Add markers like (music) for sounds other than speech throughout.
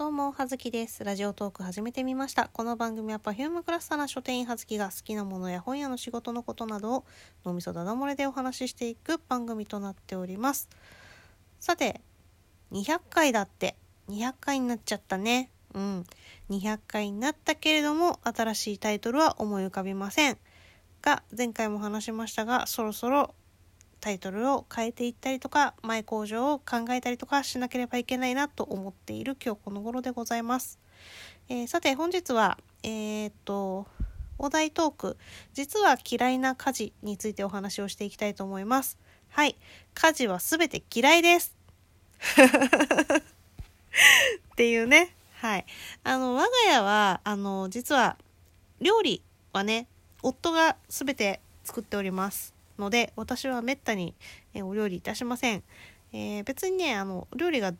どうも、はずきです。ラジオトーク始めてみました。この番組は Perfume クラスターな書店員はずきが好きなものや本屋の仕事のことなどを脳みそだだ漏れでお話ししていく番組となっております。さて、200回だって、200回になっちゃったね。うん。200回になったけれども、新しいタイトルは思い浮かびません。が、前回も話しましたが、そろそろタイトルを変えていったりとか前工場を考えたりとかしなければいけないなと思っている今日この頃でございます。えー、さて本日はえー、っとお題トーク実は嫌いな家事についてお話をしていきたいと思います。はい。家事はすべて嫌いです。(laughs) っていうね。はい。あの、我が家は、あの、実は、料理はね、夫がすべて作っております。ので私はめったに、えお料理いたしません、えー、別にねあの料理が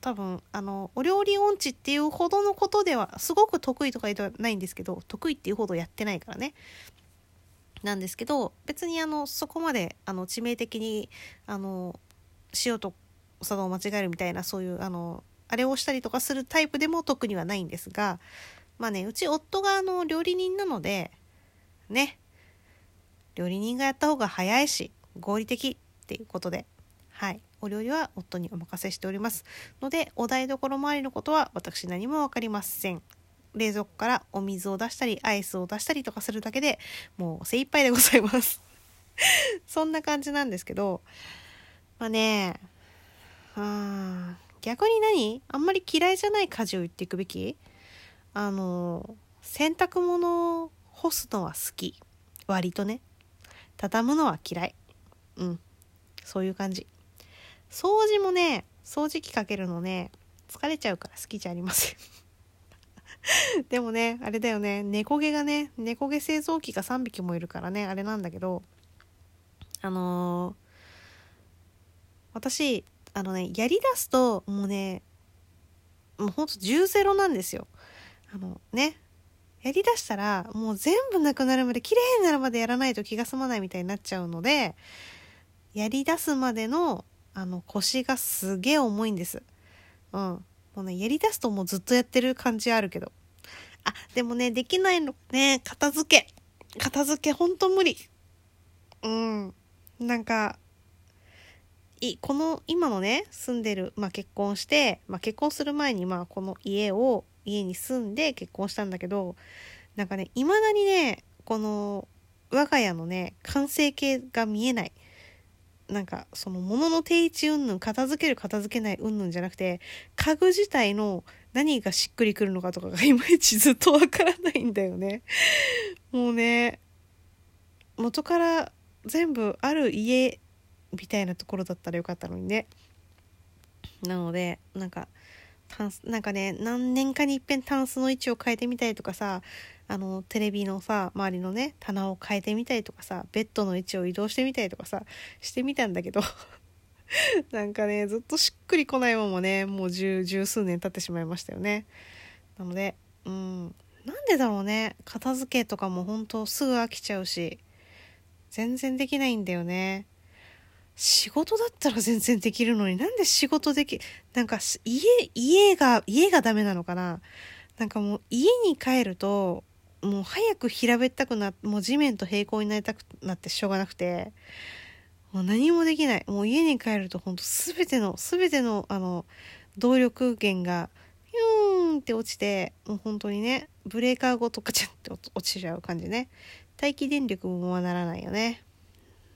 多分あのお料理音痴っていうほどのことではすごく得意とかではないんですけど得意っていうほどやってないからね。なんですけど別にあのそこまであの致命的にあの塩とお砂糖を間違えるみたいなそういうあのあれをしたりとかするタイプでも特にはないんですがまあねうち夫があの料理人なのでね料理人がやった方が早いし合理的っていうことではい。お料理は夫にお任せしております。のでお台所周りのことは私何も分かりません。冷蔵庫からお水を出したりアイスを出したりとかするだけでもう精一杯でございます。(laughs) そんな感じなんですけどまあねあ逆に何？あんまり嫌いじゃない家事を言っていくべき？あの洗濯物を干すのは好き。割とね。畳むのは嫌い。うん。そういう感じ。掃除もね、掃除機かけるのね、疲れちゃうから好きじゃありません (laughs) でもね、あれだよね、猫毛がね、猫毛製造機が3匹もいるからね、あれなんだけど、あのー、私、あのね、やりだすと、もうね、もうほんと10ゼロなんですよ。あのね、やりだしたらもう全部なくなるまで綺麗になるまでやらないと気が済まないみたいになっちゃうのでやりだすまでのあの腰がすげえ重いんです。うん。もうね、やりだすともうずっとやってる感じあるけど。あ、でもね、できないのね、片付け。片付けほんと無理。うん。なんか、い、この今のね、住んでる、まあ結婚して、まあ結婚する前にまあこの家を家に住んで結婚したんだけどなんかねいまだにねこの我が家のね完成形が見えない。なんかその物の定位置云々片付ける片付けない云々じゃなくて家具自体の何がしっくりくるのかとかが (laughs) いまいちずっとわからないんだよね。もうね元から全部ある家みたいなところだったらよかったのにね。なのでなんかタンスなんかね何年かにいっぺんタンスの位置を変えてみたりとかさあのテレビのさ周りのね棚を変えてみたりとかさベッドの位置を移動してみたりとかさしてみたんだけど (laughs) なんかねずっとしっくりこないままねもう十十数年経ってしまいましたよね。なのでうんなんでだろうね片付けとかも本当すぐ飽きちゃうし全然できないんだよね。仕事だったら全然できるのになんで仕事でき、なんか家、家が、家がダメなのかな？なんかもう家に帰ると、もう早く平べったくなもう地面と平行になりたくなってしょうがなくて、もう何もできない。もう家に帰ると本当すべての、すべての、あの、動力源が、ヒューンって落ちて、もう本当にね、ブレーカーごとカチャンって落ちちゃう感じね。待機電力もまならないよね。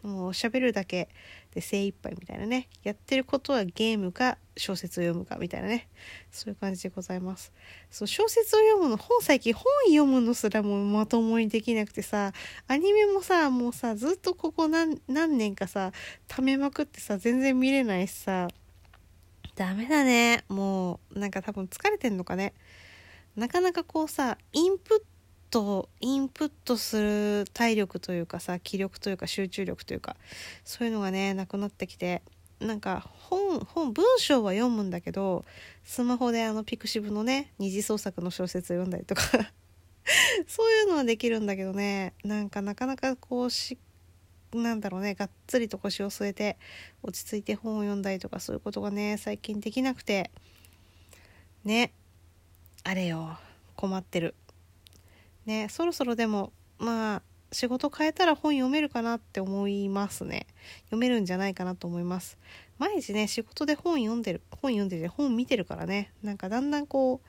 もう喋るだけで精一杯みたいなね。やってることはゲームか小説を読むかみたいなね。そういう感じでございます。そう小説を読むの本最近本読むのすらもうまともにできなくてさアニメもさもうさずっとここ何何年かさ溜めまくってさ全然見れないしさダメだね。もうなんか多分疲れてんのかね。なかなかこうさインプットインプットする体力というかさ気力というか集中力というかそういうのがねなくなってきてなんか本本文章は読むんだけどスマホであのピクシブのね二次創作の小説を読んだりとか (laughs) そういうのはできるんだけどねなんかなかなかこうしなんだろうねがっつりと腰を据えて落ち着いて本を読んだりとかそういうことがね最近できなくてねあれよ困ってる。ねそろそろでもまあ仕事変えたら本読めるかなって思いますね。読めるんじゃないかなと思います。毎日ね仕事で本読んでる本読んでて本見てるからね。なんかだんだんこ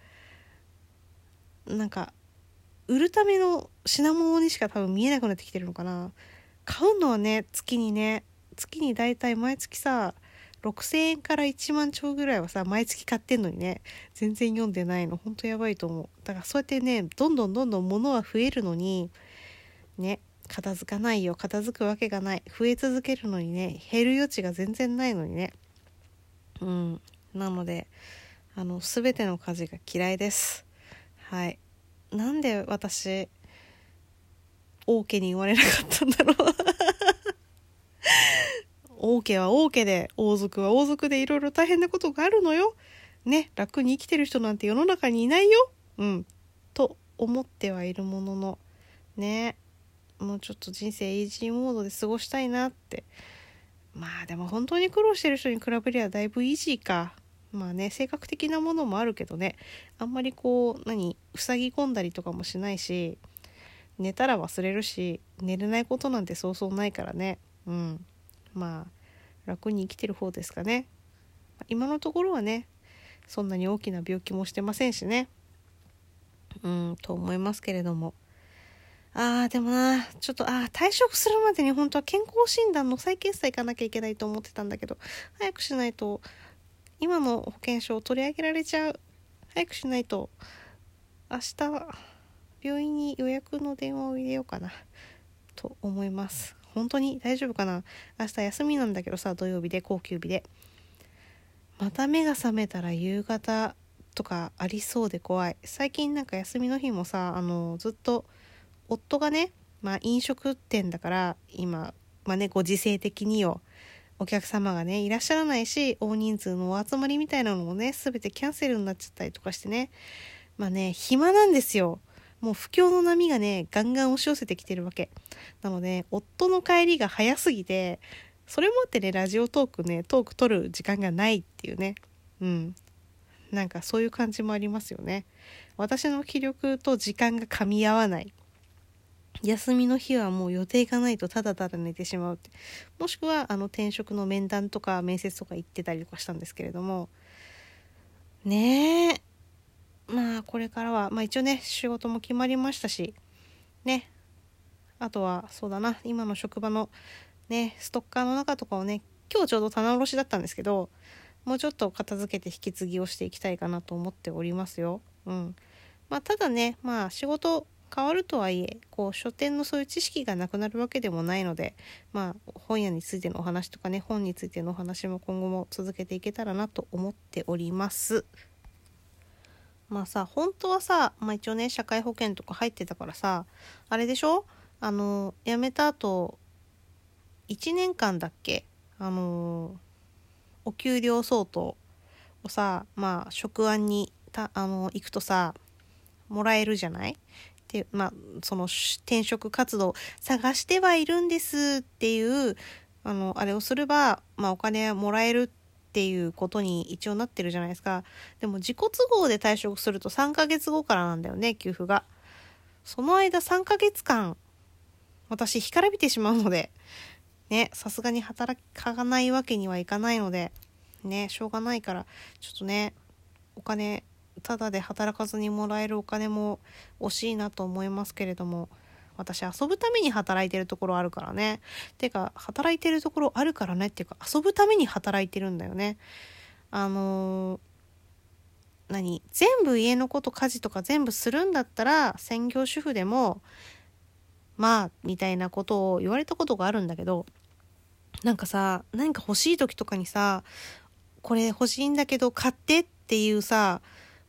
うなんか売るための品物にしか多分見えなくなってきてるのかな。買うのはね月にね月にだいたい毎月さ6000円から1万兆ぐらいはさ毎月買ってんのにね全然読んでないの。ほんとやばいと思う。だからそうやってねどんどんどんどん物は増えるのにね片付かないよ。片付くわけがない。増え続けるのにね減る余地が全然ないのにね。うん。なのであの全ての家事が嫌いです。はい。なんで私王家に言われなかったんだろう。家は王家で王族は王族でいろいろ大変なことがあるのよ。ね楽に生きてる人なんて世の中にいないよ。うん。と思ってはいるものの。ね。もうちょっと人生イージーモードで過ごしたいなって。まあでも本当に苦労してる人に比べりゃだいぶイージーか。まあね性格的なものもあるけどね。あんまりこう何塞ぎ込んだりとかもしないし寝たら忘れるし寝れないことなんてそうそうないからね。うん。まあ楽に生きてる方ですかね。今のところはねそんなに大きな病気もしてませんしね。うんと思いますけれども。あーでもなちょっとあ退職するまでに本当は健康診断の再検査行かなきゃいけないと思ってたんだけど早くしないと今の保険証を取り上げられちゃう。早くしないと明日病院に予約の電話を入れようかな。と思います。本当に大丈夫かな？明日休みなんだけどさ土曜日で高級日で。また目が覚めたら夕方とかありそうで怖い。最近なんか休みの日もさあのずっと夫がね、まあ、飲食店だから今、まあね、ご時世的によお客様がねいらっしゃらないし大人数のお集まりみたいなのもね全てキャンセルになっちゃったりとかしてね。まあね暇なんですよ。もう不況の波がねガンガン押し寄せてきてるわけ。なので夫の帰りが早すぎてそれもあってねラジオトークねトーク取る時間がないっていうね。うん。なんかそういう感じもありますよね。私の気力と時間が噛み合わない。休みの日はもう予定がないとただただ寝てしまうって。もしくはあの転職の面談とか面接とか行ってたりとかしたんですけれども。ねえ。まあこれからはまあ一応ね仕事も決まりましたしねあとはそうだな今の職場のねストッカーの中とかをね今日ちょうど棚卸しだったんですけどもうちょっと片付けて引き継ぎをしていきたいかなと思っておりますよ。うんまあ、ただねまあ仕事変わるとはいえこう書店のそういう知識がなくなるわけでもないのでまあ本屋についてのお話とかね本についてのお話も今後も続けていけたらなと思っております。まあさ本当はさ、まあ、一応ね社会保険とか入ってたからさあれでしょ？あの辞めた後1年間だっけ？あのお給料相当をさまあ職案にたあの行くとさもらえるじゃない？でまあその転職活動探してはいるんですっていうあのあれをすれば、まあ、お金もらえるってていうことに一応なってるじゃないですか。でも自己都合で退職すると3ヶ月後からなんだよね給付が。その間3ヶ月間私干からびてしまうのでねさすがに働かないわけにはいかないのでねしょうがないからちょっとねお金ただで働かずにもらえるお金も惜しいなと思いますけれども私遊ぶために働いてるところあるからねてか働いてるところあるからねっていうか遊ぶために働いてるんだよねあのー、何？全部家のこと家事とか全部するんだったら専業主婦でもまあみたいなことを言われたことがあるんだけどなんかさ何か欲しい時とかにさこれ欲しいんだけど買ってっていうさ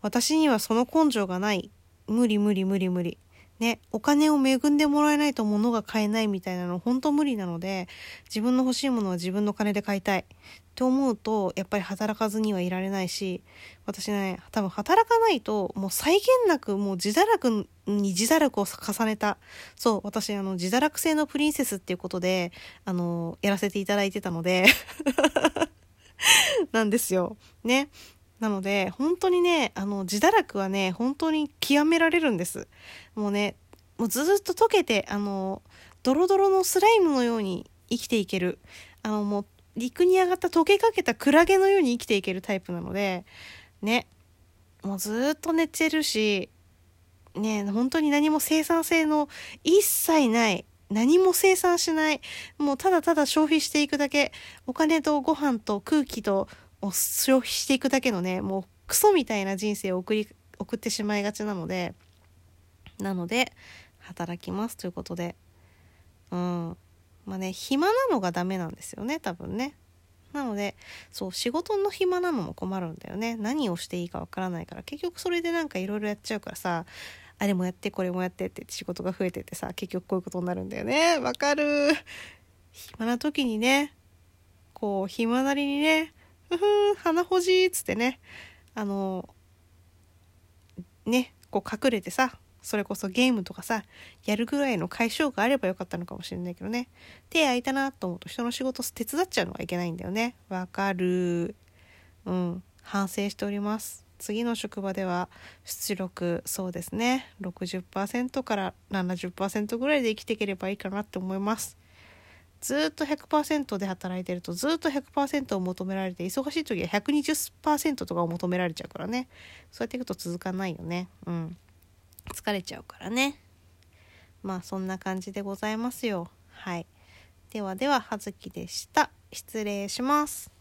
私にはその根性がない。無理無理無理無理。ね、お金を恵んでもらえないと物が買えないみたいなの本当無理なので、自分の欲しいものは自分の金で買いたい。って思うと、やっぱり働かずにはいられないし、私ね、多分働かないと、もう際限なく、もう自堕落に自堕落を重ねた。そう、私、あの、自堕落性のプリンセスっていうことで、あの、やらせていただいてたので (laughs) なんですよ。ね。なので本当にねあの自堕落はね本当に極められるんですもうねもうずっと溶けてあのドロドロのスライムのように生きていける。あのもう陸に上がった溶けかけたクラゲのように生きていけるタイプなのでねもうずっと寝てるしね本当に何も生産性の一切ない何も生産しないもうただただ消費していくだけお金とご飯と空気とを消費していくだけのねもうクソみたいな人生を送り送ってしまいがちなのでなので働きますということで。うん。まあね暇なのがダメなんですよね多分ね。なのでそう仕事の暇なのも困るんだよね。何をしていいかわからないから。結局それでなんかいろいろやっちゃうからさあれもやってこれもやってって仕事が増えててさ結局こういうことになるんだよね。わかる。暇な時にねこう暇なりにねふふん鼻ほじっつってねあのねこう隠れてさそれこそゲームとかさやるぐらいの解消があればよかったのかもしれないけどね。手空いたなと思うと人の仕事手伝っちゃうのはいけないんだよね。わかる。うん。反省しております。次の職場では出力そうですね。60%から70%ぐらいで生きていければいいかなって思います。ずっと100%で働いてるとずっと100%を求められて忙しい時は120%とかを求められちゃうからね。そうやっていくと続かないよね。うん。疲れちゃうからね。まあそんな感じでございますよ。はい。ではでは葉月でした。失礼します。